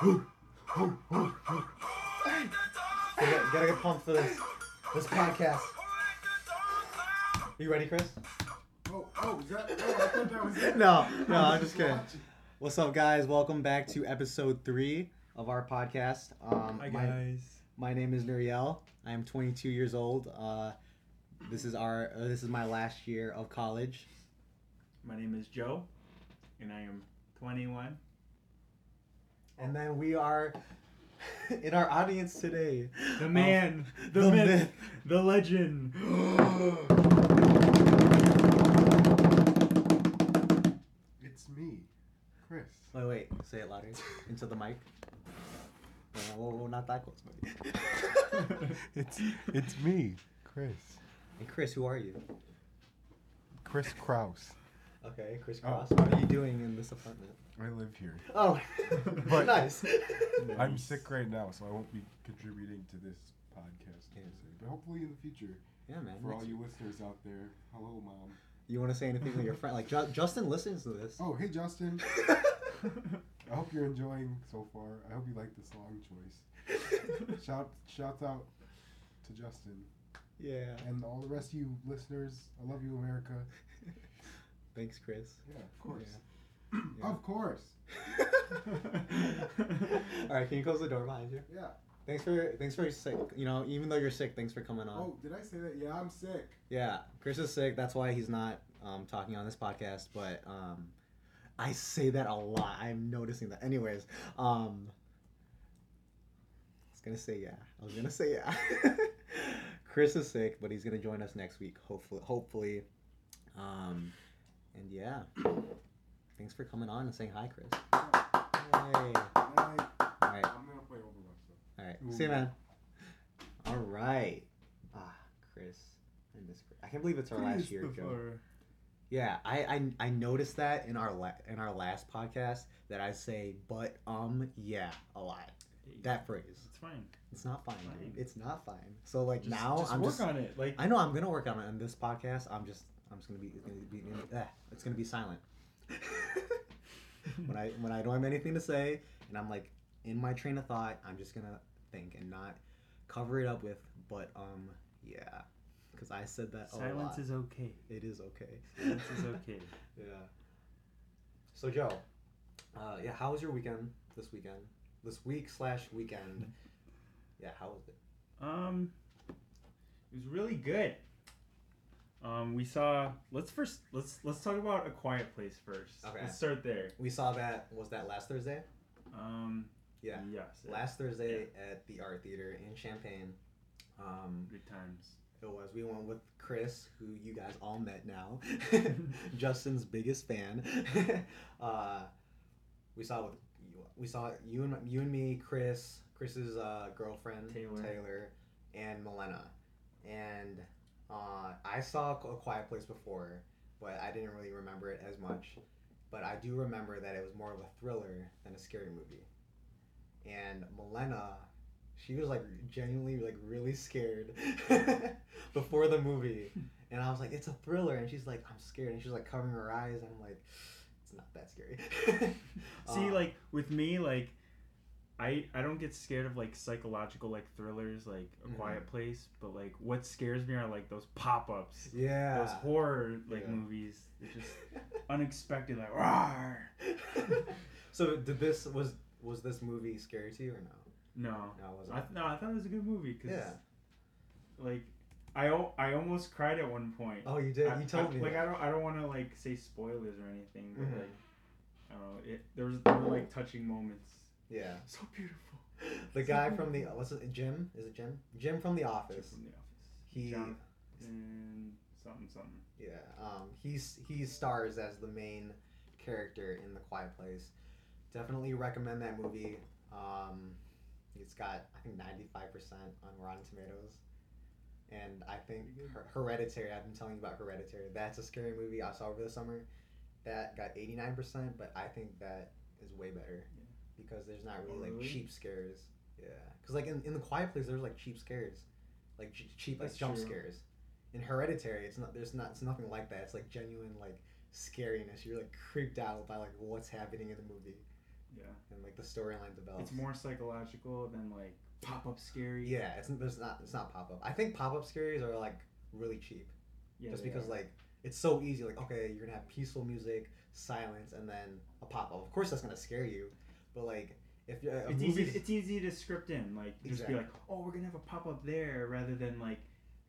Gotta, gotta get pumped for this this podcast. You ready, Chris? Oh, oh, is that? Oh, I thought that was it. No, no, I'm just kidding. watching. What's up, guys? Welcome back to episode three of our podcast. Um, Hi my, guys. my name is Nuriel. I am 22 years old. Uh, this is our uh, this is my last year of college. My name is Joe, and I am 21. And then we are in our audience today. The um, man, the, the myth, myth. the legend. It's me, Chris. Wait, wait. Say it louder into the mic. No, well, well, not that close, buddy. It's it's me, Chris. And Chris, who are you? Chris Kraus. Okay, Chris Oh. Cross. What are you doing in this apartment? I live here. Oh, But- nice. I'm sick right now, so I won't be contributing to this podcast. Yeah. per. But hopefully in the future, Yeah, man. for all you listeners out there, hello, mom. You want to say anything to your friend? Like Ju- Justin listens to this. Oh, hey, Justin. I hope you're enjoying so far. I hope you like the song choice. Shout shout out to Justin yeah. and all the rest of you listeners. I love you, America. Thanks, Chris. Yeah, of course. Yeah. Of course. All right, can you close the door behind you? Yeah. Thanks for thanks for sick. You know, even though you're sick, thanks for coming on. Oh, did I say that? Yeah, I'm sick. Yeah, Chris is sick. That's why he's not um, talking on this podcast. But um, I say that a lot. I'm noticing that. Anyways, um, I was gonna say yeah. I was gonna say yeah. Chris is sick, but he's gonna join us next week. Hopefully, hopefully. Um, and yeah, thanks for coming on and saying hi, Chris. Hey. All right. I'm gonna play Overwatch though. All right. Ooh. See you, man. All right. Ah, Chris. I miss Chris. I can't believe it's our last year, Joe. Yeah, I, I I noticed that in our la- in our last podcast that I say but um yeah a lot. That phrase. It's fine. It's not fine, Fine. dude. It's not fine. So like Just, now just I'm work just on it. Like I know I'm gonna work on it on this podcast. I'm just I'm just gonna be it's gonna be eh, it's gonna be silent. when I when I don't have anything to say and I'm like in my train of thought, I'm just gonna think and not cover it up with but um yeah, because I said that silence is okay. It is okay. Silence is okay. yeah. So Joe, uh, yeah, how was your weekend this weekend? This week slash weekend. Yeah, how was it? Um, it was really good. Um, we saw. Let's first let's let's talk about a quiet place first. Okay. Let's start there. We saw that. Was that last Thursday? Um, Yeah. Yes. Last Thursday at the Art Theater in Champaign. Um, Good times. it was. We went with Chris, who you guys all met now. Justin's biggest fan. uh, we saw with we saw you and you and me, Chris, Chris's uh, girlfriend Taylor. Taylor, and Milena. And uh, I saw A Quiet Place before, but I didn't really remember it as much. But I do remember that it was more of a thriller than a scary movie. And Milena, she was like genuinely like really scared before the movie. And I was like, it's a thriller. And she's like, I'm scared. And she's like covering her eyes. And I'm like, it's not that scary. See, Uh, like with me, like I I don't get scared of like psychological like thrillers, like A Mhm. Quiet Place. But like what scares me are like those pop ups, yeah. those horror like Yeah. movies. They're just unexpected, like rawr. so did this was was this movie scary to you or no? No, No, it wasn't. I th- no, I thought it was a good movie because Yeah. like I I almost cried at one point. Oh, you did. I- you told I- me. Like that. I don't I don't want to like say spoilers or anything, but Mhm. like I don't know. It there was there were like touching moments. Yeah. So beautiful. The guy from the what's it? Jim? Is it Jim? Jim from The Office. From the office. He John- and something something. Yeah, um, he's he stars as the main character in The Quiet Place. Definitely recommend that movie. Um, it's got I think ninety five percent on Rotten Tomatoes, and I think Her- Hereditary. I've been telling you about Hereditary. That's a scary movie I saw over the summer. That got eighty nine percent, but I think that is way better. Because there's not really like cheap scares. Yeah, because like in, in The Quiet Place, there's like cheap scares, like ch- cheap like That's jump true. scares. In Hereditary, it's not. There's not. It's nothing like that. It's like genuine like scariness. You're like creeped out by like what's happening in the movie. Yeah. and like the storyline develops. It's more psychological than like pop up scary. Yeah, it's there's not it's not pop up. I think pop up scaries are like really cheap, Yeah. just they because are. like it's so easy. Like okay, you're gonna have peaceful music, silence, and then a pop up. Of course, that's gonna scare you, but like if you're a it's easy. It's easy to script in, like just Exactly. be like, oh, we're gonna have a pop up there, rather than like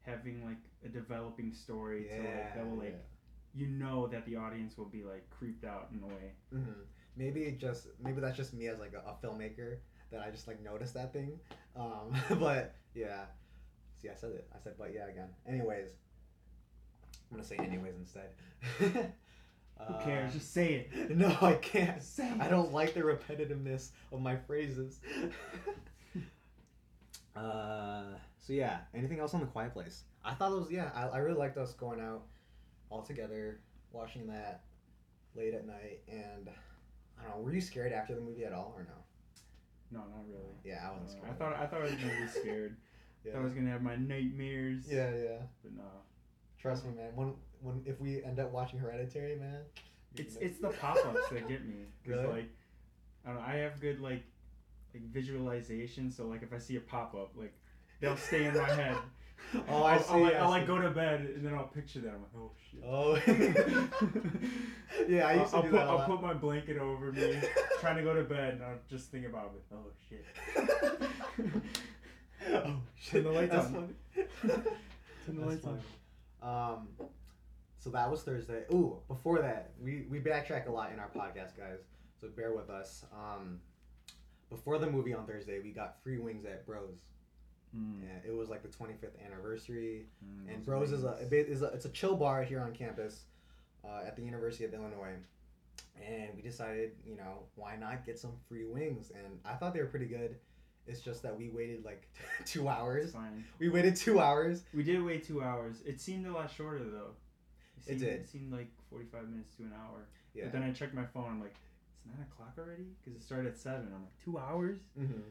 having like a developing story to like that will like you know that the audience will be like creeped out in a way. hmm Maybe it just maybe that's just me as like a, a filmmaker that I just like noticed that thing. Um, but yeah, see, I said it. I said but yeah again. Anyways, I'm gonna say anyways instead. Who cares? Just say it. No, I can't. Say it. I don't like the repetitiveness of my phrases. uh, so yeah, anything else on the Quiet Place? I thought it was yeah. I, I really liked us going out all together, watching that late at night, and I don't know. Were you scared after the movie at all, or no? No, not really. Yeah, I wasn't Uh, scared. I thought I thought I was gonna be scared. Yeah. I was gonna have my nightmares. yeah, yeah. But no. Trust me, man. When when if we end up watching Hereditary, man, It's gonna- it's the pop ups that get me. Cause Really? like I don't know, I have good like like visualization, so like if I see a pop up, like they'll stay in my head. Oh, I I'll, see. I'll, like, I I'll see. like go to bed and then I'll picture that. I'm like, oh shit. Oh. yeah, I used to I'll do put that a I'll put my blanket over me, trying to go to bed, and I'll just think about it. Oh shit. oh shit! Turn the lights That's on. funny. Turn the That's lights on. Um, so that was Thursday. Ooh, before that, we we backtrack a lot in our podcast, guys. So bear with us. Um, before the movie on Thursday, we got free wings at Bros. Mm, Yeah, it was like the 25th anniversary. mm, And Bros is a, wings. a bit- is a it's a chill bar here on campus, uh, at the University of Illinois, and we decided you know why not get some free wings and I thought they were pretty good. It's just that we waited like two hours. fine. We waited two hours. We did wait two hours. It seemed a lot shorter though. It seemed, did. It seemed like forty-five minutes to an hour. Yeah. But then I checked my phone. I'm like, it's nine o'clock already because it started at seven. I'm like, two hours. hmm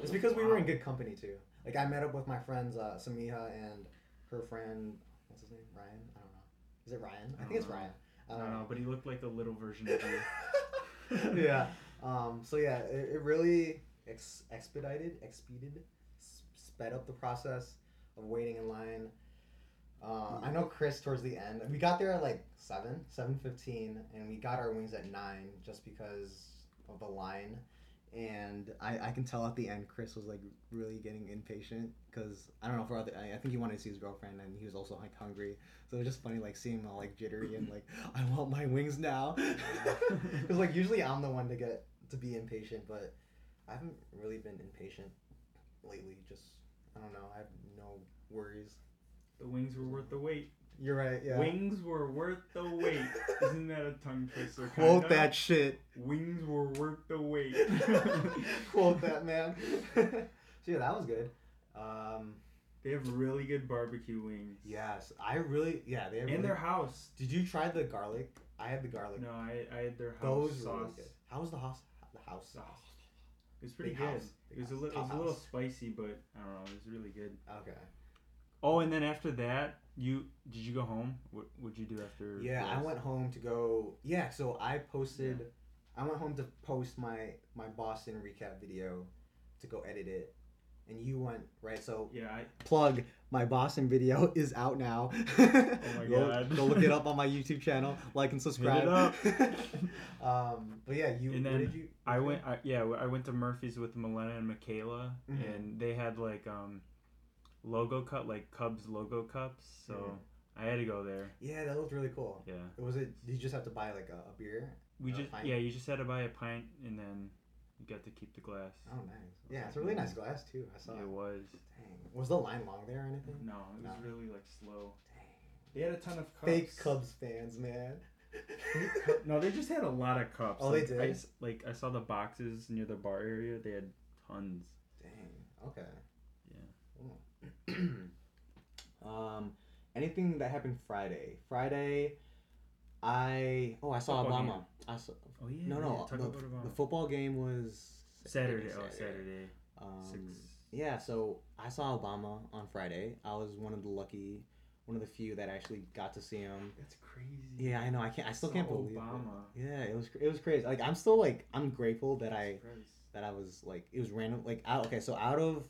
It's because we were in good company too. Like I met up with my friends uh, Samiha and her friend. What's his name? Ryan. I don't know. Is it Ryan? I, I think it's don't know. Ryan. I don't know, but he looked like a little version of you. yeah. Um, so yeah, it, it really ex- expedited, expedited, sped up the process of waiting in line. Uh, I know Chris towards the end. We got there at like seven, seven fifteen, and we got our wings at nine just because of the line. And I, I can tell at the end Chris was like really getting impatient because I don't know for other I, I think he wanted to see his girlfriend and he was also like hungry so it was just funny like seeing him all like jittery and like I want my wings now because like usually I'm the one to get to be impatient but I haven't really been impatient lately just I don't know I have no worries the wings were worth the wait. you're right yeah Wings were worth the wait. Isn't that a tongue twister? quote kinda? that shit Wings were worth the wait. quote that man so yeah that was good um They have really good barbecue wings. yes I really yeah they have In really- their house. did you try the garlic I had the garlic No, I, I had their house those sauce. really good how was the house the house Sauce. It was pretty Big good. house. It was a little, it was a little spicy, but I don't know. It was really good. okay Oh, and then after that, you did you go home? What would you do after? Yeah, I went home to go. Yeah, so I posted. I went home to post my my Boston recap video to go edit it, and you went right. So Yeah, I, plug my Boston video is out now. Oh my go, God. go look it up on my YouTube channel. Like and subscribe. um, but yeah, you. And then did you? I went. I, yeah, I went to Murphy's with Milena and Michaela, Mhm. and they had like um, logo cup, like Cubs logo cups. So Mhm. I had to go there. Yeah, that looked really cool. Yeah, Was it? Did you just have to buy like a, a beer? we just pint? yeah, you just had to buy a pint, and then you got to keep the glass. Oh, nice. Yeah, it's a really nice glass too. I saw. It it. was. Dang. Was the line long there or anything? No, it was No. really like slow. Dang. They had a ton of cups. Fake Cubs fans, man. No, they just had a lot of cups. Oh, they did? I s- like I saw the boxes near the bar area. They had tons. Dang. Okay. Yeah. um, anything that happened Friday? Friday, I oh I saw Football Obama. game. I saw Oh yeah. no yeah, no talk the, the football game was Saturday. Oh, Saturday. Um, Six. Yeah, so I saw Obama on Friday. I was one of the lucky one of the few that actually got to see him. That's crazy. Yeah, I know. I can't. I still Saw can't believe Obama. it. Yeah, it was. It was crazy. Like I'm still like I'm grateful that I Surprised. that I was like it was random. Like out, okay, so out of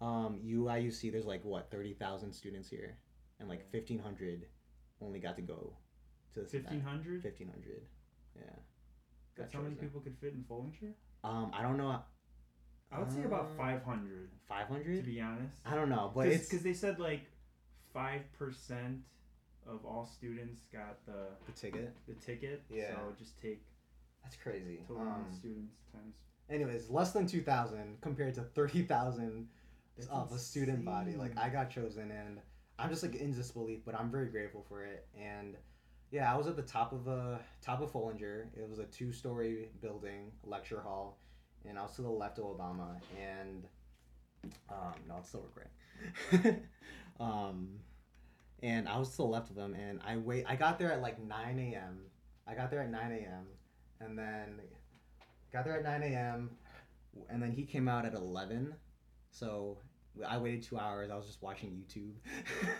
um UIUC, there's like what thirty thousand students here, and like fifteen hundred only got to go to this Fifteen hundred. Fifteen hundred. Yeah. That's how many people could fit in Foellinger. Um, I don't know. I would say about five hundred. Five hundred. To be honest. I don't know, but it's because they said like five percent of all students got the the ticket. the ticket. Yeah. So just take That's crazy. total Um, students times. anyways, less than two thousand compared to thirty thousand That's of a student body. Like. I got chosen, and I'm just like in disbelief, but I'm very grateful for it. And yeah, I was at the top of a top of Foellinger. It was a two story building, lecture hall, and I was to the left of Obama. And um, no, it's still recording. um, and I was to the left of them, and I wait. I got there at like nine a.m. I got there at nine a.m. and then got there at nine a.m. and then he came out at eleven. So I waited two hours. I was just watching YouTube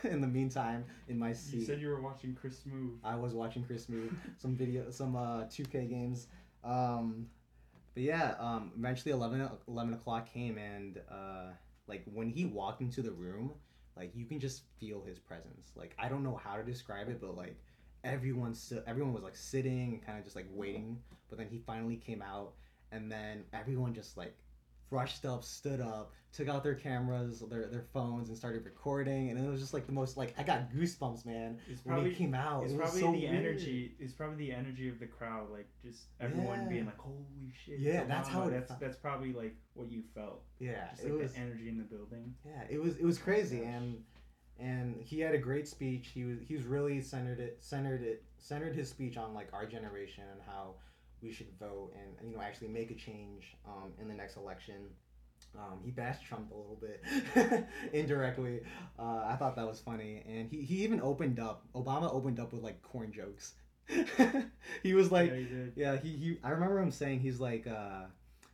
in the meantime in my seat. You said you were watching Chris Smoove. I was watching Chris Smoove some video, some uh, 2K games. Um, but yeah, um, eventually 11, o- 11 o'clock came, and uh, like when he walked into the room, like you can just feel his presence. Like I don't know how to describe it, but like everyone, si- everyone was like sitting and kind of just like waiting. But then he finally came out, and then everyone just like rushed up, stood up, took out their cameras, their their phones, and started recording. And it was just like the most like I got goosebumps, man It's when probably he came out. it's it was probably so the weird. energy. It's probably the energy of the crowd. Like just everyone Yeah. being like, "Holy shit!" Yeah, that's how it That's felt. that's probably like what you felt. Yeah, Just it like was. the energy in the building. Yeah, it was. It was oh crazy, gosh. and and he had a great speech. He was. He was really centered it. Centered it. Centered his speech on like our generation and how we should vote and you know actually make a change um, in the next election. Um, he bashed Trump a little bit indirectly. Uh, I thought that was funny, and he, he even opened up. Obama opened up with like corn jokes. he was like, yeah, did. Yeah, he, he I remember him saying he's like uh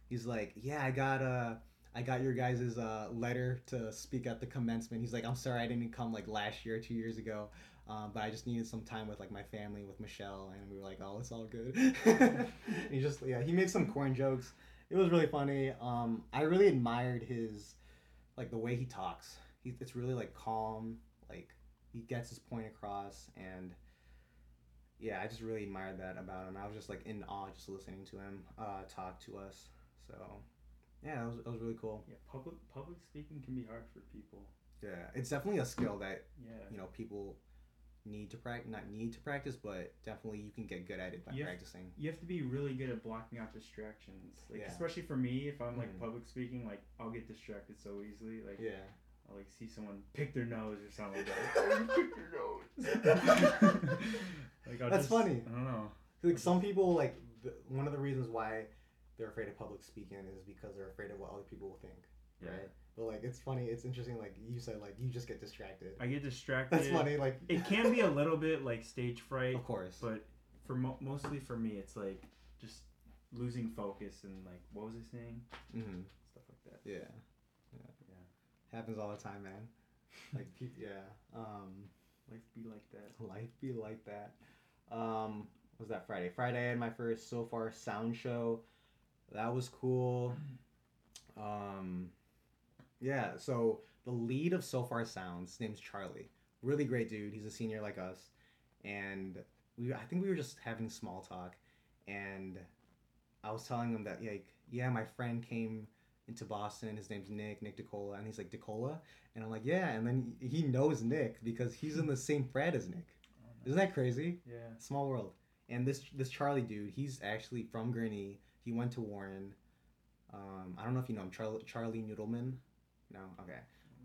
he's like, Yeah, I got uh I got your guys' uh letter to speak at the commencement. He's like, I'm sorry I didn't come like last year, two years ago. Um, but I just needed some time with like my family, with Michelle, and we were like, "Oh, it's all good." he just, yeah, he made some corn jokes. It was really funny. Um, I really admired his, like the way he talks. He, it's really like calm. Like he gets his point across, and yeah, I just really admired that about him. I was just like in awe just listening to him uh, talk to us. So yeah, that was, that was really cool. Yeah, public public speaking can be hard for people. Yeah, it's definitely a skill that Yeah. you know people need to practice, not need to practice, but definitely you can get good at it by Yeah. practicing. You have to be really good at blocking out distractions. Like Yeah. especially for me, if I'm like Mhm. public speaking, like I'll get distracted so easily. Like Yeah. I'll like see someone pick their nose or something like that. your nose. like That's just, funny. I don't know. Like some people, like the, one of the reasons why they're afraid of public speaking is because they're afraid of what other people will think. Yeah. Right. But like it's funny, it's interesting. Like you said, like you just get distracted. I get distracted. That's funny. Like It can be a little bit like stage fright, of course. but for mo- mostly for me, it's like just losing focus and like what was I saying? mm-hmm. Stuff like that. Yeah. yeah. Yeah. Happens all the time, man. Like yeah. Um. Life be like that. Life be like that. Um, what was that Friday? Friday I had my first so far sound show. That was cool. Um, yeah. So the lead of Sofar Sounds, his name's Charlie. Really great dude. He's a senior like us, and we I think we were just having small talk, and I was telling him that like yeah, my friend came into Boston. His name's Nick, Nick DeCola, and he's like DeCola, and I'm like yeah, and then he knows Nick because he's in the same frat as Nick. Oh, nice. Isn't that crazy? Yeah. Small world. And this this Charlie dude, he's actually from Gurnee. He went to Warren. Um, I don't know if you know him, Charlie Charlie Noodleman. No, okay.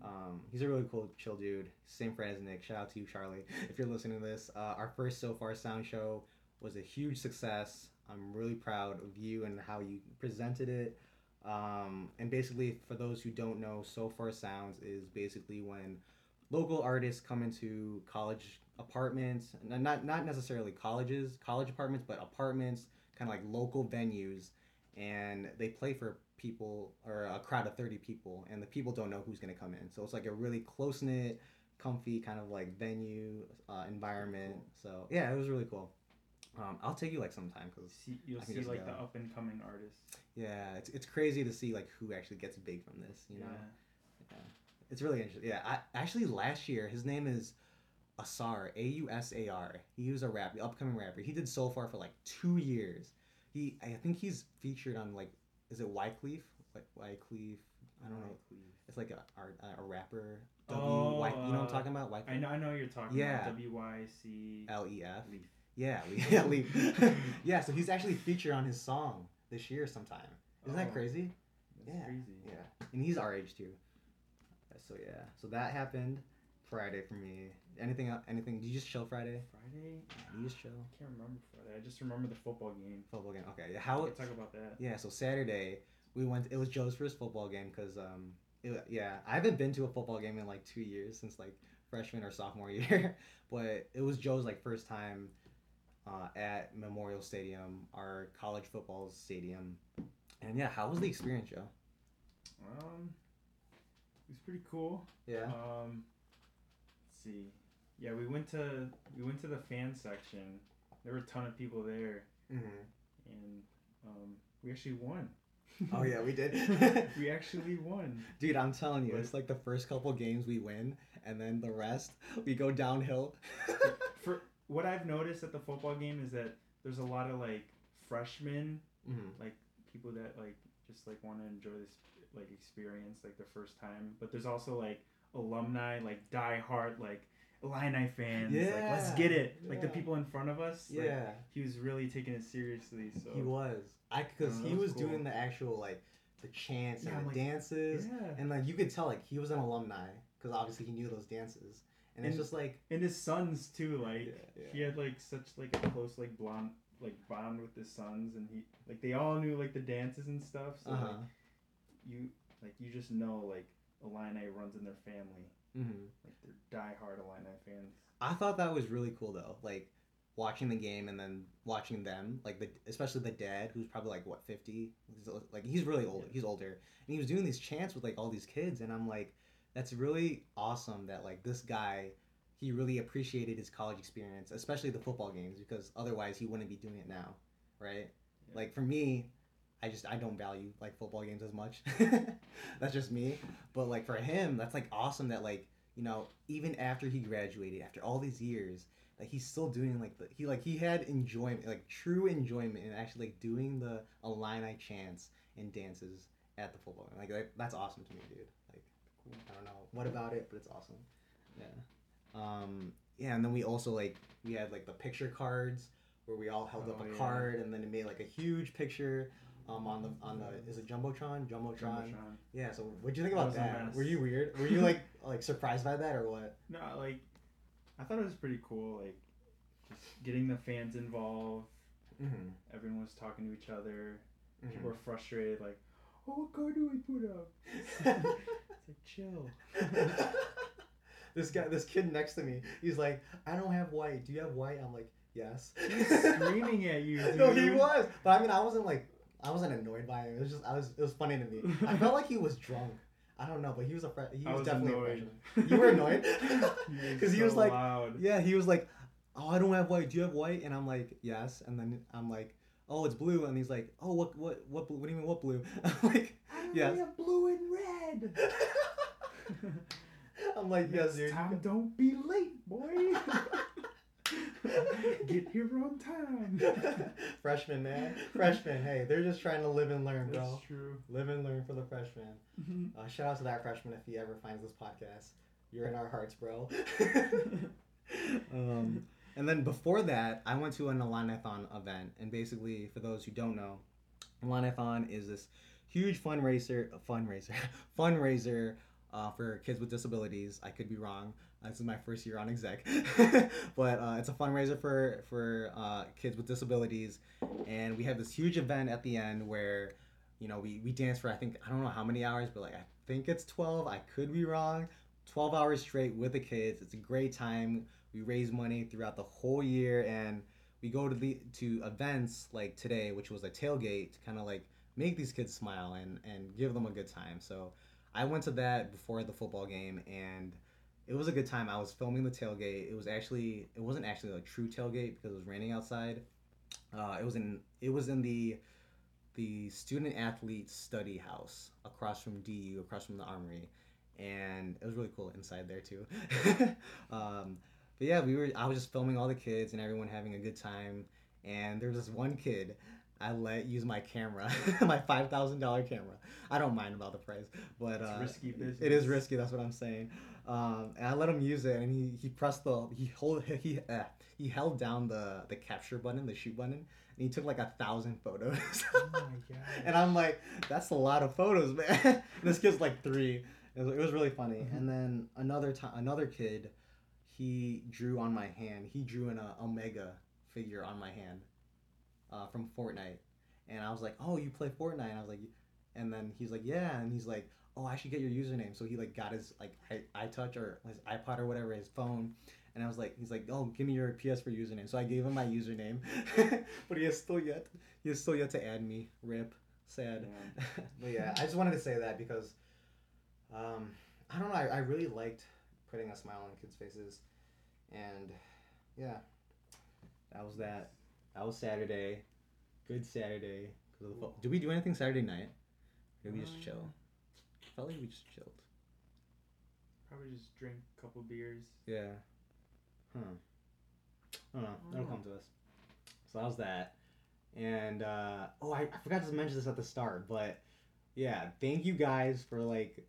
Um, he's a really cool, chill dude. Same friend as Nick. Shout out to you, Charlie, if you're listening to this. Uh, our first so far sound show was a huge success. I'm really proud of you and how you presented it. Um, and basically, for those who don't know, Sofar Sounds is basically when local artists come into college apartments, not not necessarily colleges, college apartments, but apartments, kind of like local venues, and they play for people or a crowd of 30 people and the people don't know who's going to come in so it's like a really close-knit comfy kind of like venue uh, environment. So yeah, it was really cool. Um, I'll take you like sometime because you'll see like go. the up and coming artists. yeah, it's it's crazy to see like who actually gets big from this. You know, Yeah. it's really interesting. Yeah, I actually last year his name is Ausar A U S A R. He was a rap, upcoming rapper. He did so far for like two years. He I think he's featured on like is it Wyclef? Like Wyclef? I don't know. It's like a art, a rapper. W Oh, Y, you know what I'm uh, talking about? Wyclef. I know. I know you're talking Yeah. about W Y C L E F. Leaf. Yeah, Leaf. yeah, Leaf. yeah, so he's actually featured on his song this year sometime. Isn't that Oh. crazy? That's Yeah. crazy. Yeah, and he's our age too. So yeah, so that happened Friday for me. Anything? Anything? Did you just chill Friday? Friday. Yeah, you just chill. I can't remember Friday. I just remember the football game. Football game. Okay. How? talk about that. Yeah. So Saturday we went. It was Joe's first football game because um. It, yeah, I haven't been to a football game in like two years since like freshman or sophomore year, but it was Joe's like first time uh, at Memorial Stadium, our college football stadium. And yeah, how was the experience, Joe? Um, it was pretty cool. Yeah. Um, see. Yeah, we went to we went to the fan section. There were a ton of people there, hmm and um, we actually won. Oh yeah, we did. we actually won. Dude, I'm telling you, But- it's like the first couple games we win, and then the rest we go downhill. For what I've noticed at the football game is that there's a lot of like freshmen, hmm people that like just like want to enjoy this like experience like the first time. But there's also like alumni, like diehard like Illini fans. like let's get it. Like the people in front of us. like, Yeah, he was really taking it seriously. So he was. I because Oh, he was was cool. doing the actual like the chants Yeah, and the like- dances, Yeah. and like you could tell like he was an alumni because obviously he knew those dances, and, it's just like And his sons too, like Yeah, yeah. he had like such like a close like blonde like bond with his sons, and he like they all knew like the dances and stuff. So uh huh. like, you like you just know like Illini runs in their family, hmm like they're diehard Illini fans. I thought that was really cool though, like watching the game and then watching them, like the especially the dad who's probably like what fifty, like he's really old, Yeah. he's older, and he was doing these chants with like all these kids, and I'm like, that's really awesome that like this guy, he really appreciated his college experience, especially the football games, because otherwise he wouldn't be doing it now, right? Yeah. Like for me, I just I don't value like football games as much. that's just me. But like for him, that's like awesome that like you know even after he graduated, after all these years, like he's still doing like the he like he had enjoyment, like true enjoyment in actually like doing the Illini chants and dances at the football game. Like that, that's awesome to me, dude. Like Cool. I don't know what about it, but it's awesome. Yeah. Um. Yeah, and then we also like we had like the picture cards where we all held up Oh, a yeah. card and then it made like a huge picture um on the on the is it jumbotron jumbotron, Jumbotron. yeah so what'd you think about that were you weird were you like like surprised by that or what No, like I thought it was pretty cool. Like just getting the fans involved. mm-hmm. Everyone was talking to each other. Mm-hmm. People were frustrated. Like, oh, what car do we put up? it's like chill. this guy this kid next to me he's like i don't have white do you have white i'm like yes He's screaming at you. Dude. no he was but i mean i wasn't like i wasn't annoyed by him it was just i was it was funny to me i felt like he was drunk i don't know but he was a fre- he was, was definitely a annoyed. freshman you were annoyed He because he was like loud. Yeah, he was like, "Oh, I don't have white. Do you have white?" And I'm like, "Yes." And then I'm like, "Oh, it's blue." And he's like, "Oh, what what what blue? What do you mean what blue?" I'm like, "Yes." have blue and red. I'm like, "Yes, dude." time, don't be late, boy. Get here on time. Freshman, man. Freshman. Hey, they're just trying to live and learn, bro. That's true. Live and learn for the freshmen. Uh, shout out to that freshman if he ever finds this podcast. You're in our hearts, bro. um, and then before that, I went to an Illinithon event, and basically, for those who don't know, Illinithon is this huge fundraiser, fundraiser, fundraiser uh, for kids with disabilities. I could be wrong. This is my first year on exec, but uh, it's a fundraiser for for uh, kids with disabilities, and we have this huge event at the end where, you know, we we dance for I think I don't know how many hours, but like I think it's twelve. I could be wrong. Twelve hours straight with the kids. It's a great time. We raise money throughout the whole year, and we go to the to events like today, which was a tailgate to kind of like make these kids smile and and give them a good time. So I went to that before the football game, and it was a good time. I was filming the tailgate. It was actually it wasn't actually a true tailgate because it was raining outside. Uh, it was in it was in the the student athlete study house across from DU, across from the armory, and it was really cool inside there too. um, but yeah, we were I was just filming all the kids and everyone having a good time, and there was this one kid. I let use my camera, my five thousand dollar camera. I don't mind about the price, but It's uh, risky business. It is risky. That's what I'm saying. Um, and I let him use it, and he, he pressed the he hold he uh, he held down the the capture button, the shoot button, and he took like a thousand photos. Oh my god. and I'm like, that's a lot of photos, man. this kid's like three. It was, it was really funny. Mhm. And then another time, another kid, he drew on my hand. He drew an uh, Omega figure on my hand, uh, from Fortnite. And I was like, oh, you play Fortnite? And I was like, and then he's like, yeah. And he's like, oh, I should get your username. So he like got his like i iTouch or his iPod or whatever, his phone. And I was like, he's like, oh, give me your PS4 username. So I gave him my username, but he has still yet, he has still yet to add me. Rip, sad. Yeah. but yeah, I just wanted to say that because, um, I don't know, I, I really liked putting a smile on kids' faces, and yeah, that was that. That was Saturday, good Saturday. Did we do anything Saturday night? Or did we just Um, chill? Felt like we just chilled. Probably just drink a couple beers. Yeah. Huh. I don't know. That'll come to us. So that was that. And uh, oh, I, I forgot to mention this at the start, but yeah, thank you guys for like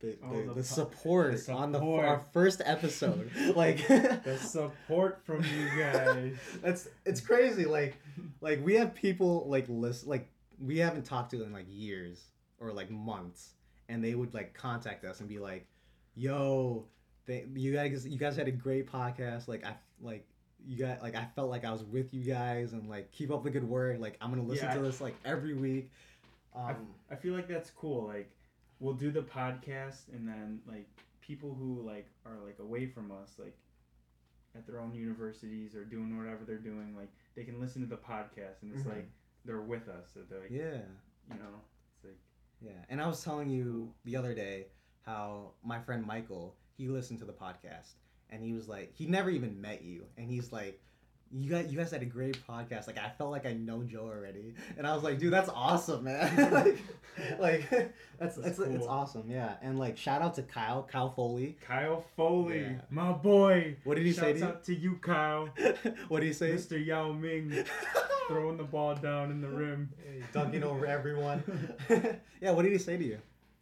the Oh, the, the the, support the on the our first episode. like The support from you guys. that's it's crazy. Like like we have people like list like we haven't talked to in like years or like months, and they would like contact us and be like, "Yo, they, you guys you guys had a great podcast. Like I like." You got like I felt like I was with you guys and like keep up the good work. Like I'm gonna listen Yeah, to I- this like every week. Um, I feel like that's cool. Like, we'll do the podcast, and then like people who like are like away from us, like at their own universities or doing whatever they're doing, like they can listen to the podcast, and it's Mhm. like they're with us. So they're like, yeah. you know, Yeah, and I was telling you the other day how my friend Michael he listened to the podcast and he was like he never even met you and he's like you guys you guys had a great podcast like I felt like I know Joe already and I was like dude that's awesome man like like that's That's it's, it's awesome yeah and like shout out to Kyle Kyle Foley Kyle Foley, Yeah. my boy. what did he say Shouts to out to you, Kyle. what did he say Mr. Yao Ming throwing the ball down in the rim. dunking over everyone yeah what did he say to you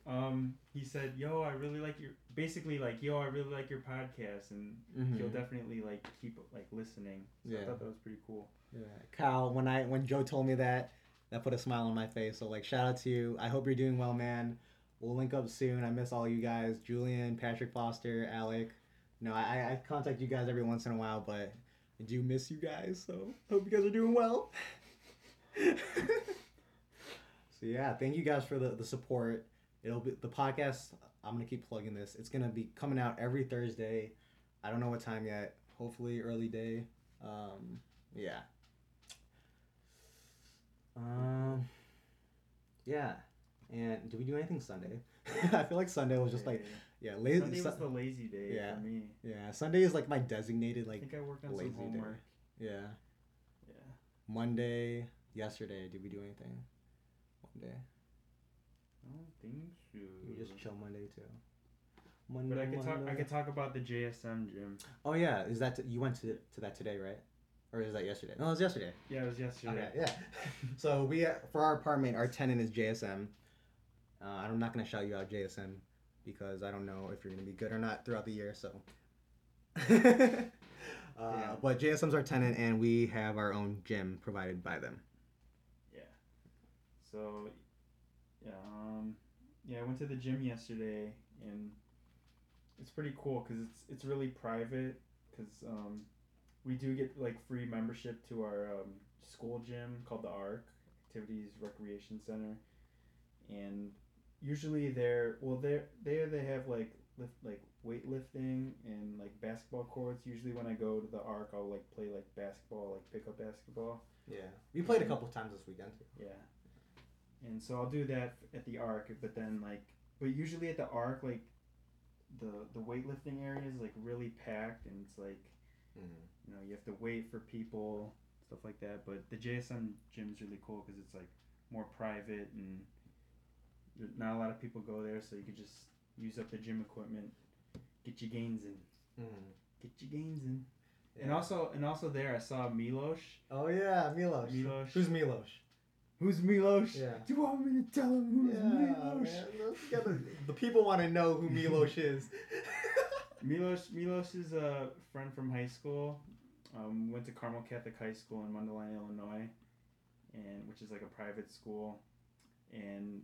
Um, he said, "Yo, I really like your." Basically, like, "Yo, I really like your podcast," and he'll Mhm. definitely like keep like listening. So I thought that was pretty cool. Yeah, Kyle. When I when Joe told me that, that put a smile on my face. So like, shout out to you. I hope you're doing well, man. We'll link up soon. I miss all you guys, Julian, Patrick Foster, Alec. No, I, I contact you guys every once in a while, but I do miss you guys. So hope you guys are doing well. so yeah, thank you guys for the the support. It'll be the podcast. I'm gonna keep plugging this. It's gonna be coming out every Thursday. I don't know what time yet. Hopefully early day. Um, yeah. Um. Yeah. And did we do anything Sunday? I feel like Sunday was just like yeah, lazy. Sunday was the lazy day Yeah. for me. yeah, Sunday is like my designated like. I think I worked on lazy some day. homework. yeah. Yeah. Monday, yesterday, did we do anything? Monday. I don't think so. We just chill Monday too. Monday. But I could talk. I Monday. could talk about the JSM gym. Oh yeah, is that t- you went to to that today, right? Or is that yesterday? No, it was yesterday. Yeah, it was yesterday. Okay, yeah. so we uh, for our apartment, our tenant is JSM. Uh, I'm not gonna shout you out JSM because I don't know if you're gonna be good or not throughout the year. So, uh, Yeah. but JSM's our tenant, and we have our own gym provided by them. Yeah. So, yeah, um, yeah, I went to the gym yesterday, and it's pretty cool because it's it's really private. Because um, we do get like free membership to our um, school gym called the ARC Activities Recreation Center, and usually they're well they're there they have like lift like weightlifting and like basketball courts. Usually when I go to the ARC, I'll like play like basketball, like pick up basketball. Yeah, we played a couple times this weekend. Yeah. And so I'll do that at the arc, but then like, but usually at the arc, like, the the weightlifting area is like really packed and it's like Mhm. you know you have to wait for people stuff like that. But the JSM gym is really cool because it's like more private and not a lot of people go there, so you could just use up the gym equipment, get your gains in, Mhm. get your gains in. And also and also there I saw Milos. Oh yeah, Milos. Milos. Who's Milos? Who's Milos? Yeah. Do you want me to tell him who's Yeah, Milos? man. The, the people want to know who Milos is. Milos Milos is a friend from high school. Um, went to Carmel Catholic High School in Mundelein, Illinois, and which is like a private school. And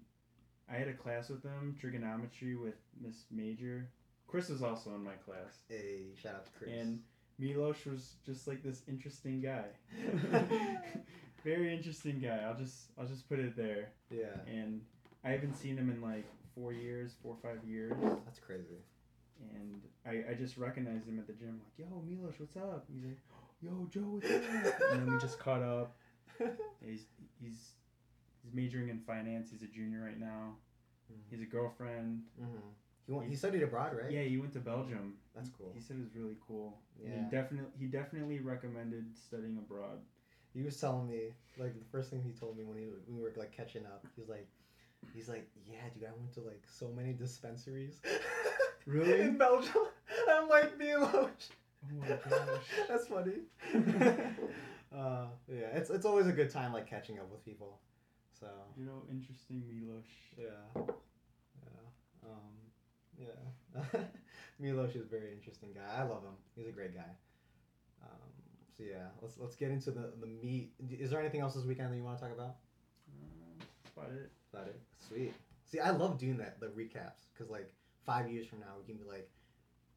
I had a class with them, trigonometry with Miss Major. Chris was also in my class, hey, shout out to Chris. and Milos was just like this interesting guy. Very interesting guy. I'll just I'll just put it there. yeah, And I haven't seen him in like four years, four or five years. that's crazy. and I, I just recognized him at the gym, like, yo, Milos, what's up? He's like, yo, Joe, what's up? and then we just caught up. He's he's he's majoring in finance. He's a junior right now. He's a girlfriend. hmm He went, he studied abroad, right? Yeah, he went to Belgium. That's cool. He said it was really cool. And Yeah. He definitely he definitely recommended studying abroad. He was telling me like the first thing he told me when he we were like catching up. He's like, he's like, yeah, dude, I went to like so many dispensaries. Really? In Belgium. I'm like Milos. Oh my gosh. That's funny. uh, yeah, it's it's always a good time like catching up with people. So You know, interesting Milos. yeah, yeah, um, yeah. Milos is a very interesting guy. I love him. He's a great guy. Um, so yeah, let's let's get into the the meat. Is there anything else this weekend that you want to talk about? Uh, that's about it. Is that it? Sweet. See, I love doing that, the recaps, because like five years from now, we can be like,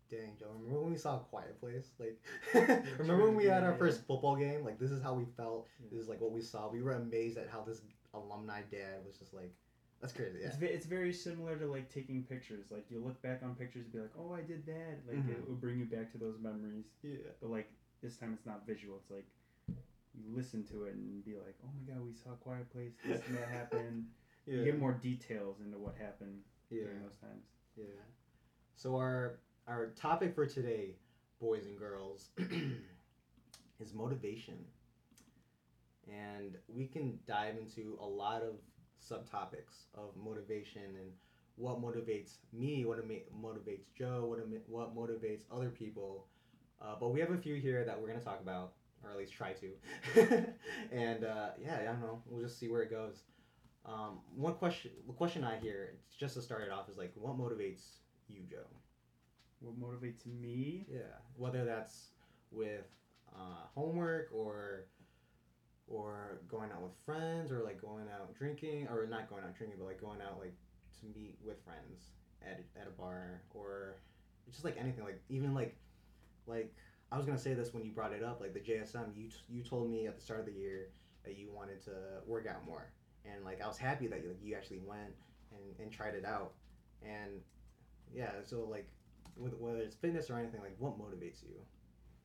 dang, Joe, remember when we saw a quiet place? Like, remember when we had our first football game? Like, this is how we felt. This is like what we saw. We were amazed at how this alumni dad was just like, that's crazy. Yeah. It's, it's very similar to like taking pictures. Like you look back on pictures and be like, oh, I did that. Like Mhm. it will bring you back to those memories. Yeah. But like this time it's not visual. It's like you listen to it and be like, oh my god, we saw a quiet place. This and that happened. Yeah. You get more details into what happened yeah. during those times. Yeah. So our our topic for today, boys and girls, is motivation. And we can dive into a lot of subtopics of motivation and what motivates me, what motivates Joe, what what motivates other people. Uh, but we have a few here that we're gonna talk about, or at least try to. and uh, yeah, I don't know. We'll just see where it goes. Um, one question, the question I hear, just to start it off, is like, what motivates you, Joe? What motivates me? Yeah, whether that's with uh, homework or or going out with friends or like going out drinking or not going out drinking, but like going out like to meet with friends at at a bar or just like anything, like even like like I was gonna say this when you brought it up, like the JSM. You t- you told me at the start of the year that you wanted to work out more, and like I was happy that you, like, you actually went and, and tried it out, and yeah, so like whether it's fitness or anything, like what motivates you,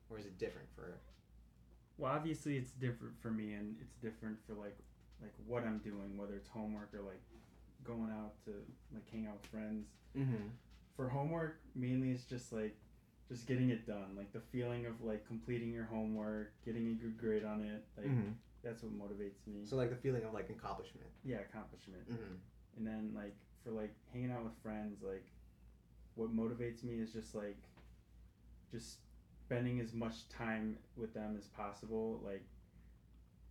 or is it different for? Well, obviously it's different for me, and it's different for like like what I'm doing, whether it's homework or like going out to like hang out with friends. Mm-hmm. For homework, mainly it's just like just getting it done, like the feeling of like completing your homework, getting a good grade on it. Like that's what motivates me. So like the feeling of like accomplishment. yeah, accomplishment. Mm-hmm. And then like for like hanging out with friends, like what motivates me is just like just spending as much time with them as possible. Like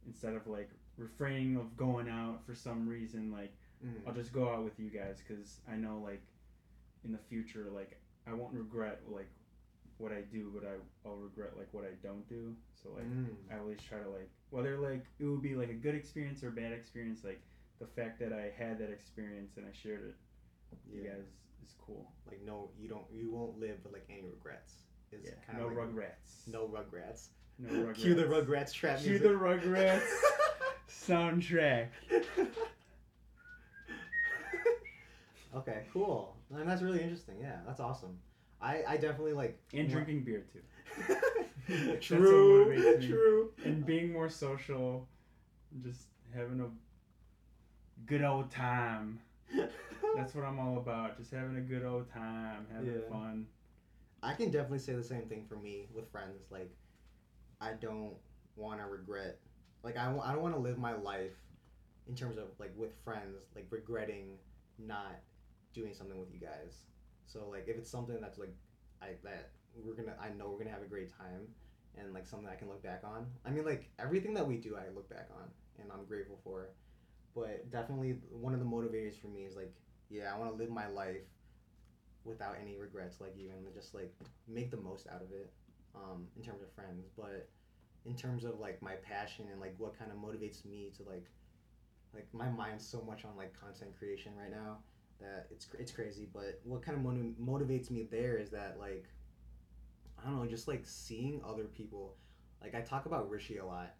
instead of like refraining of going out for some reason, like Mm-hmm. I'll just go out with you guys because I know like in the future, like I won't regret like what I do, but I I'll regret like what I don't do. So like Mm. I always try to like whether like it would be like a good experience or a bad experience, like the fact that I had that experience and I shared it with you guys is cool. Like no, you don't, you won't live with like any regrets. Is Yeah, kind no of like, rugrats. No rugrats. no rugrats. Cue the Rugrats trap Cue music. the Rugrats soundtrack. okay, cool. And that's really interesting. Yeah, that's awesome. I, I definitely like And drinking beer too. True, what motivates me. true. And being more social, just having a good old time. that's what I'm all about. Just having a good old time, having Yeah. fun. I can definitely say the same thing for me with friends. Like, I don't want to regret. Like, I, I don't want to live my life in terms of like with friends, like regretting not doing something with you guys. So like, if it's something that's like, I that we're gonna, I know we're gonna have a great time, and like something I can look back on. I mean, like everything that we do, I look back on, and I'm grateful for. But definitely, one of the motivators for me is like, yeah, I want to live my life without any regrets like and just like make the most out of it um, in terms of friends. But in terms of like my passion and like what kind of motivates me to like like my mind's so much on like content creation right now that it's it's crazy. But what kind of motiv- motivates me there is that like I don't know just like seeing other people. Like I talk about Rishi a lot.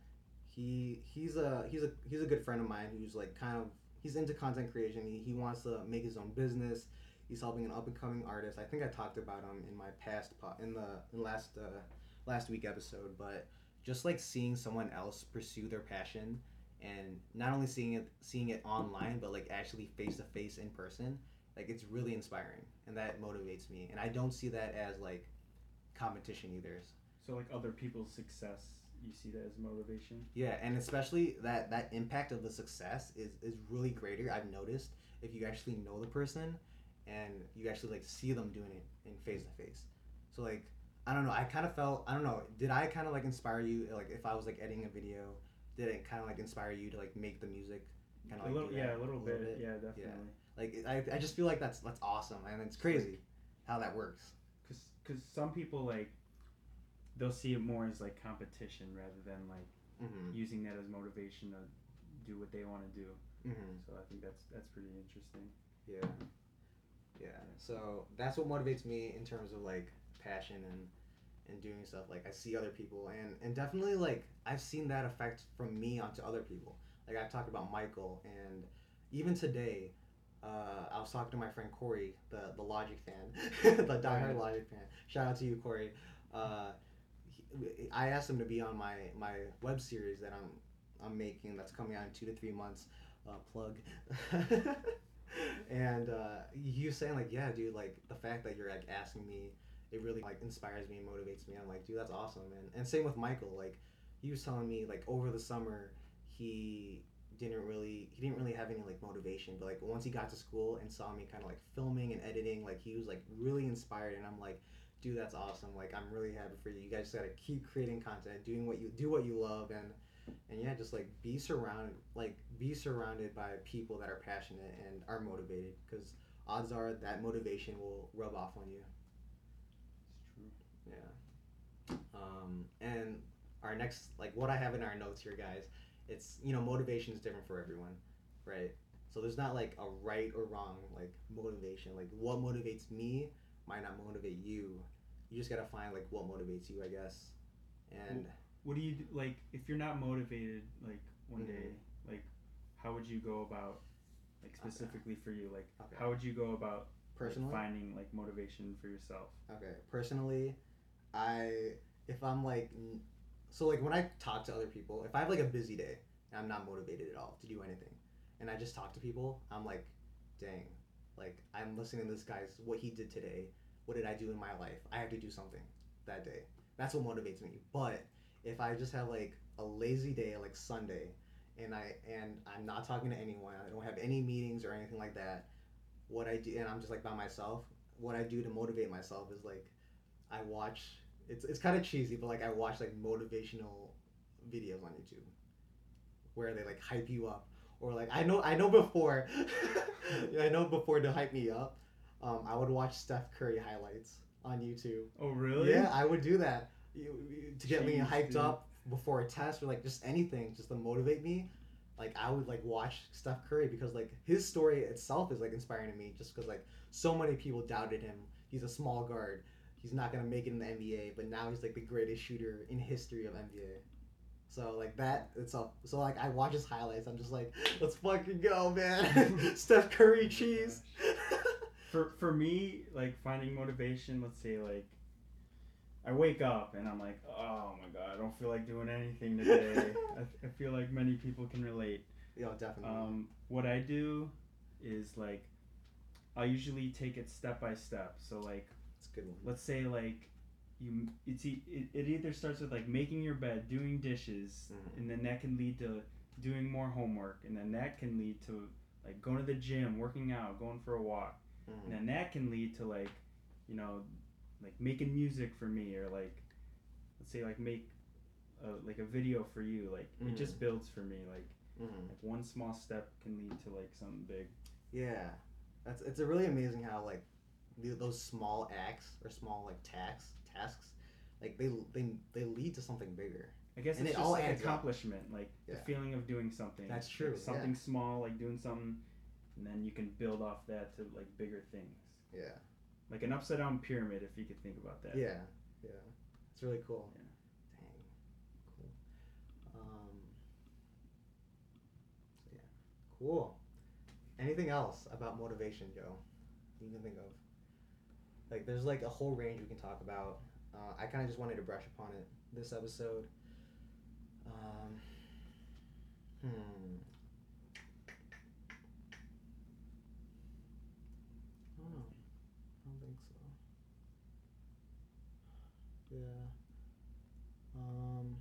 He he's a he's a he's a good friend of mine who's like kind of he's into content creation. He, he wants to make his own business He's helping an up and coming artist. I think I talked about him in my past po- in the in last uh, last week episode, but just like seeing someone else pursue their passion and not only seeing it seeing it online, but like actually face to face in person, like it's really inspiring and that motivates me. And I don't see that as like competition either. So like other people's success, you see that as motivation. Yeah, and especially that that impact of the success is is really greater. I've noticed if you actually know the person and you actually like see them doing it in face to face. So like I don't know, I kind of felt I don't know, did I kind of like inspire you like if I was like editing a video, did it kind of like inspire you to like make the music kind of like little, do yeah, that a little, bit, yeah, definitely. Yeah. Like I, I just feel like that's that's awesome and it's crazy how that works. Cause, cause some people like they'll see it more as like competition rather than like Mhm. using that as motivation to do what they want to do. Mhm. So I think that's that's pretty interesting. Yeah. Yeah. So that's what motivates me in terms of like passion and and doing stuff. Like I see other people and and definitely like I've seen that effect from me onto other people. Like I've talked about Michael and even today, uh, I was talking to my friend Corey, the the Logic fan, the diehard. Logic fan. Shout out to you, Corey. Uh, he, I asked him to be on my my web series that I'm I'm making that's coming out in two to three months. Uh, plug. and uh, was saying like, yeah, dude, like the fact that you're like asking me, it really like inspires me and motivates me. I'm like, dude, that's awesome. And and same with Michael. Like he was telling me like over the summer he didn't really he didn't really have any like motivation but like once he got to school and saw me kind of like filming and editing like he was like really inspired and i'm like dude that's awesome like i'm really happy for you you guys just gotta keep creating content doing what you do what you love and and yeah just like be surrounded like be surrounded by people that are passionate and are motivated because odds are that motivation will rub off on you It's true. yeah. Um, and our next, like what I have in our notes here, guys, it's, you know, motivation is different for everyone, right? So there's not like a right or wrong, like motivation. Like what motivates me might not motivate you. You just gotta find like what motivates you, I guess. And What do you do, like if you're not motivated like one Mhm. day? Like how would you go about like Okay. specifically for you? Like Okay. how would you go about like, personally, finding like motivation for yourself? Okay, personally, I if I'm like, so like when I talk to other people, if I have like a busy day and I'm not motivated at all to do anything, and I just talk to people, I'm like, dang, like I'm listening to this guy's what he did today. What did I do in my life? I have to do something that day. That's what motivates me. But if I just have like a lazy day, like Sunday, and I and I'm not talking to anyone, I don't have any meetings or anything like that. What I do, and I'm just like by myself. What I do to motivate myself is like I watch. It's it's kind of cheesy, but like I watch like motivational videos on YouTube where they like hype you up, or like I know I know before, I know before to hype me up. Um, I would watch Steph Curry highlights on YouTube. Oh really? Yeah, I would do that to get me hyped dude. up before a test or like just anything, just to motivate me. Like I would like watch Steph Curry because like his story itself is like inspiring to me, just because like so many people doubted him. He's a small guard. He's not gonna make it in the NBA, but now he's like the greatest shooter in history of NBA. So like that itself. So like I watch his highlights. I'm just like, let's fucking go, man. Steph Curry oh cheese. For for me, like finding motivation, let's say like I wake up and I'm like, oh my god, I don't feel like doing anything today. I, I feel like many people can relate. Yo, definitely. Um, what I do is like I'll usually take it step by step. So like It's good one. let's say like you it's it, it either starts with like making your bed doing dishes Mhm. and then that can lead to doing more homework and then that can lead to like going to the gym working out going for a walk Mhm. and then that can lead to like you know like making music for me or like let's say like make a, like a video for you like it just builds for me like Mhm. like one small step can lead to like something big Yeah, that's it's a really amazing how like th- those small acts or small like tasks tasks like they they they lead to something bigger. I guess And it's it just all like adds up. accomplishment, like Yeah. the feeling of doing something. That's Like, true, yeah. something small, like doing something, and then you can build off that to like bigger things. Yeah, Like an upside down pyramid, if you could think about that. yeah, yeah. It's really cool. Yeah. Dang, cool. Um, so yeah, cool. Anything else about motivation, Joe? You can think of. Like, there's like a whole range we can talk about. Uh, I kind of just wanted to brush upon it this episode. Um, hmm. Oh, I don't think so. Yeah. Um,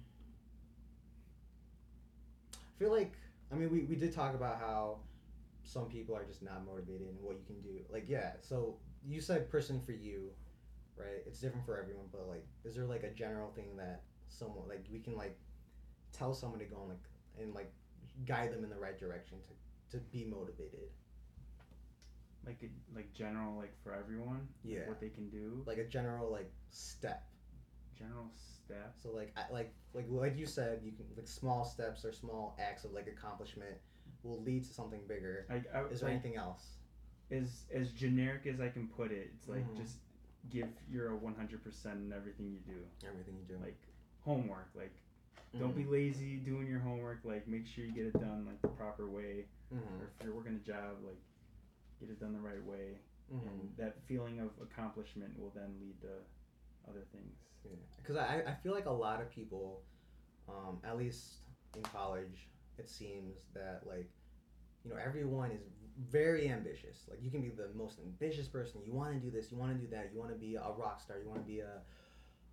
I feel like I mean we, we did talk about how some people are just not motivated and what you can do. Like yeah, so you said person for you, right? It's different for everyone, but like is there like a general thing that someone like we can like tell someone to go and like and like guide them in the right direction to, to be motivated? Like a, like general, like for everyone. like, Yeah. what they can do. Like a general like step. General steps. So like I, like like like you said, you can like small steps or small acts of like accomplishment will lead to something bigger. Like I, Is there like, anything else? as as generic as I can put it, it's like Mhm. just give your one hundred percent in everything you do. Everything you do. Like homework, like don't be lazy doing your homework. Like make sure you get it done like the proper way. Mm-hmm. or if you're working a job, like get it done the right way, Mm-hmm. and that feeling of accomplishment will then lead to other things. Because I, I feel like a lot of people, um, at least in college, it seems that like, you know, everyone is very ambitious. Like you can be the most ambitious person. You want to do this. You want to do that. You want to be a rock star. You want to be a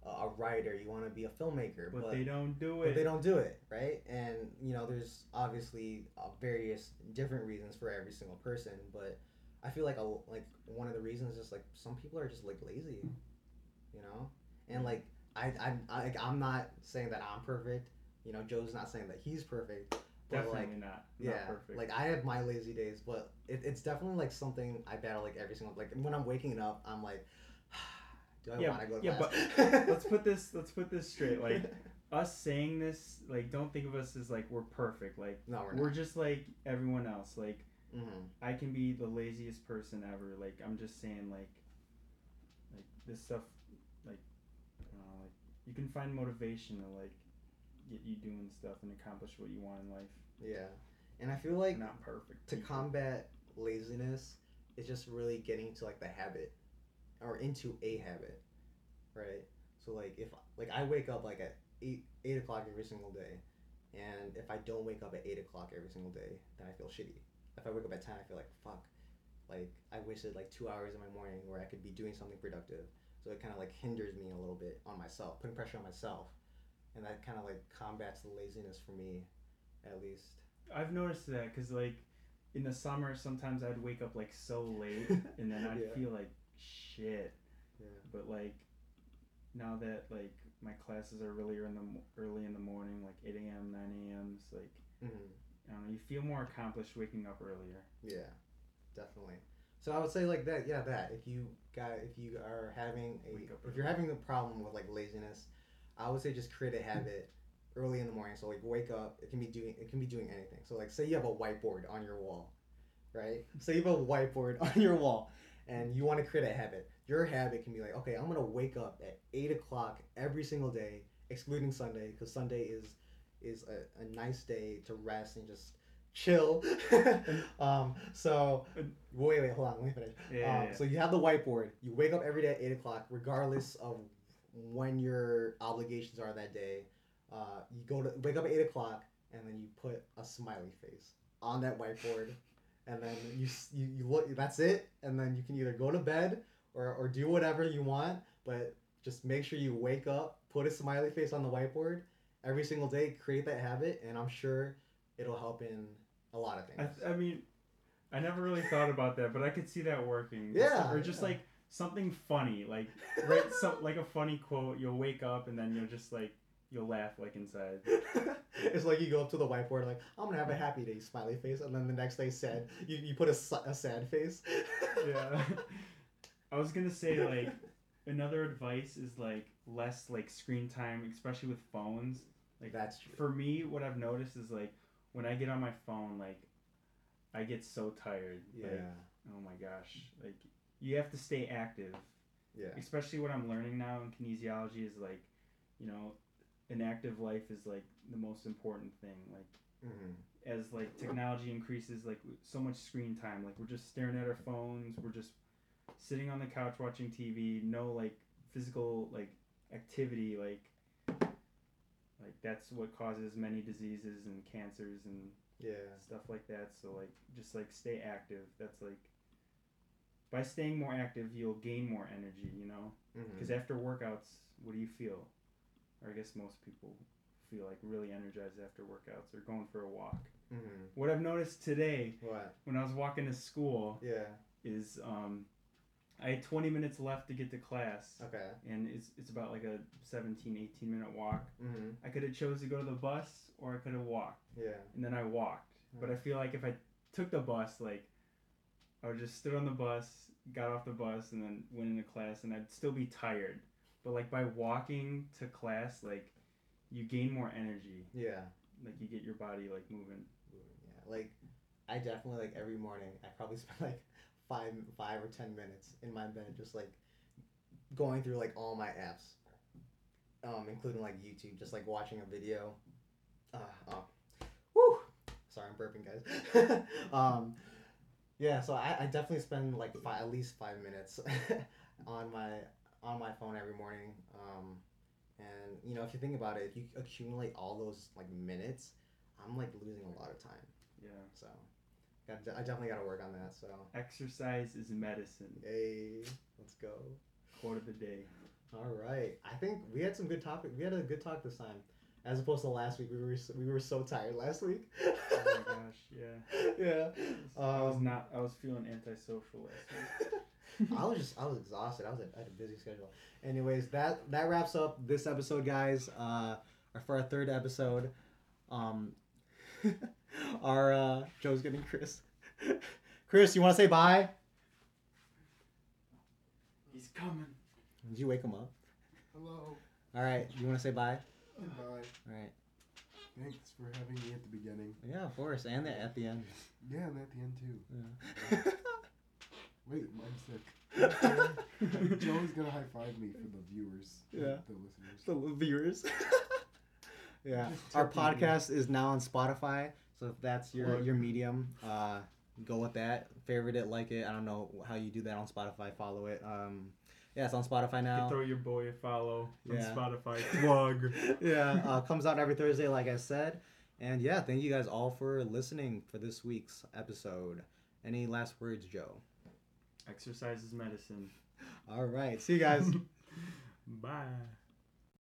a writer. You want to be a filmmaker. But, But, they don't do it. but they don't do it right. And you know, there's obviously uh, various different reasons for every single person. But I feel like a, like one of the reasons is just like some people are just like lazy, you know. And like I I I I'm not saying that I'm perfect. You know, Joe's not saying that he's perfect. But Definitely like not. yeah, perfect. like I have my lazy days, but it, it's definitely like something I battle like every single like when I'm waking up, I'm like, do I Yeah, want to go to yeah, but let's put this let's put this straight. Like us saying this, like don't think of us as like we're perfect. Like no, we're we're not. just like everyone else. Like hmm I can be the laziest person ever. Like I'm just saying like like this stuff you can find motivation to like get you doing stuff and accomplish what you want in life. Yeah, and I feel like We're not perfect. to people. combat laziness is just really getting to like the habit or into a habit, right? So like if like I wake up like at eight eight o'clock every single day, and if I don't wake up at eight o'clock every single day, then I feel shitty. If I wake up at ten, I feel like fuck, like I wasted like two hours in my morning where I could be doing something productive. So it kind of like hinders me a little bit on myself, putting pressure on myself, and that kind of like combats the laziness for me, at least. I've noticed that because like in the summer sometimes I'd wake up like so late and then I'd Yeah. feel like shit. Yeah. But like now that like my classes are really in the early in the morning, like eight a.m., nine a.m. It's like hmm I don't know, you feel more accomplished waking up earlier. Yeah, definitely. So I would say like that. Yeah, that if you got if you are having a if you're having a problem with like laziness, I would say just create a habit early in the morning. So like wake up. It can be doing it can be doing anything. So like say you have a whiteboard on your wall, right? Say you have a whiteboard on your wall, and you want to create a habit. Your habit can be like okay, I'm gonna wake up at eight o'clock every single day, excluding Sunday, because Sunday is is a, a nice day to rest and just chill. um, so wait, wait, hold on, let me finish. Yeah. Um, so you have the whiteboard. You wake up every day at eight o'clock, regardless of when your obligations are that day. Uh, you go to wake up at eight o'clock, and then you put a smiley face on that whiteboard, and then you you, you look. That's it, and then you can either go to bed or or do whatever you want, but just make sure you wake up, put a smiley face on the whiteboard every single day. Create that habit, and I'm sure it'll help in a lot of I, things. I mean, I never really thought about that, but I could see that working. Yeah, Or just yeah. like something funny, like right, some like a funny quote. You'll wake up and then you'll just like you'll laugh like inside. it's like you go up to the whiteboard like I'm gonna have a happy day smiley face, and then the next day sad. You, you put a, a sad face. Yeah. I was gonna say like another advice is like less like screen time, especially with phones. Like That's true. for me, what I've noticed is like when I get on my phone, like I get so tired. Yeah. Like, oh my gosh. Like you have to stay active. Yeah. Especially what I'm learning now in kinesiology is like, you know, an active life is like the most important thing. Like hmm as like technology increases, like so much screen time. Like we're just staring at our phones. We're just sitting on the couch watching TV. No like physical like activity. Like like that's what causes many diseases and cancers and Yeah. stuff like that. So like just like stay active. That's like by staying more active, you'll gain more energy. You know, because after workouts, what do you feel? Or I guess most people feel like really energized after workouts or going for a walk. hmm What I've noticed today What? when I was walking to school Yeah. is um, I had 20 minutes left to get to class, Okay. and it's, it's about like a 17, 18 minute walk. hmm I could have chose to go to the bus or I could have walked, Yeah. and then I walked. But I feel like if I took the bus, like I would just stood on the bus, got off the bus, and then went into class, and I'd still be tired. But like by walking to class, like you gain more energy. Yeah. Like you get your body like moving. Yeah. Like, I definitely like every morning. I probably spend like five, five or ten minutes in my bed, just like going through like all my apps, um, including like YouTube, just like watching a video. Uh, oh. Woo! Sorry, I'm burping, guys. um, yeah, so I, I definitely spend like fi- at least five minutes on my on my phone every morning. Um, and you know, if you think about it, if you accumulate all those like minutes, I'm like losing a lot of time. Yeah. So, I definitely got to work on that. So, Exercise is medicine. hey, let's go. Quote of the day. All right, I think we had some good topic. We had a good talk this time, as opposed to last week. We were so, we were so tired last week. Oh my gosh, yeah. yeah. I was Um, not. I was feeling antisocial last week. I was just I was exhausted. I was at, I had a busy schedule. Anyways, that that wraps up this episode, guys. Uh, or for our third episode, um, our uh, Joe's getting Chris. Chris, you want to say bye? He's coming. Did you wake him up? Hello. All right, you want to say bye? Goodbye. All right. Thanks for having me at the beginning. Yeah, of course, and the, at the end. Yeah, and at the end too. Yeah. Wait, I'm sick. Joe's gonna high five me for the viewers. Yeah. The listeners. the viewers. Yeah, our podcast is now on Spotify, so if that's your your medium, uh, go with that. Favorite it, like it. I don't know how you do that on Spotify. Follow it. Um, yeah, it's on Spotify You now. throw your boy a follow on Yeah. Spotify. Plug. yeah, uh, comes out every Thursday, like I said. And yeah, thank you guys all for listening for this week's episode. Any last words, Joe? Exercise is medicine. All right, see you guys. Bye.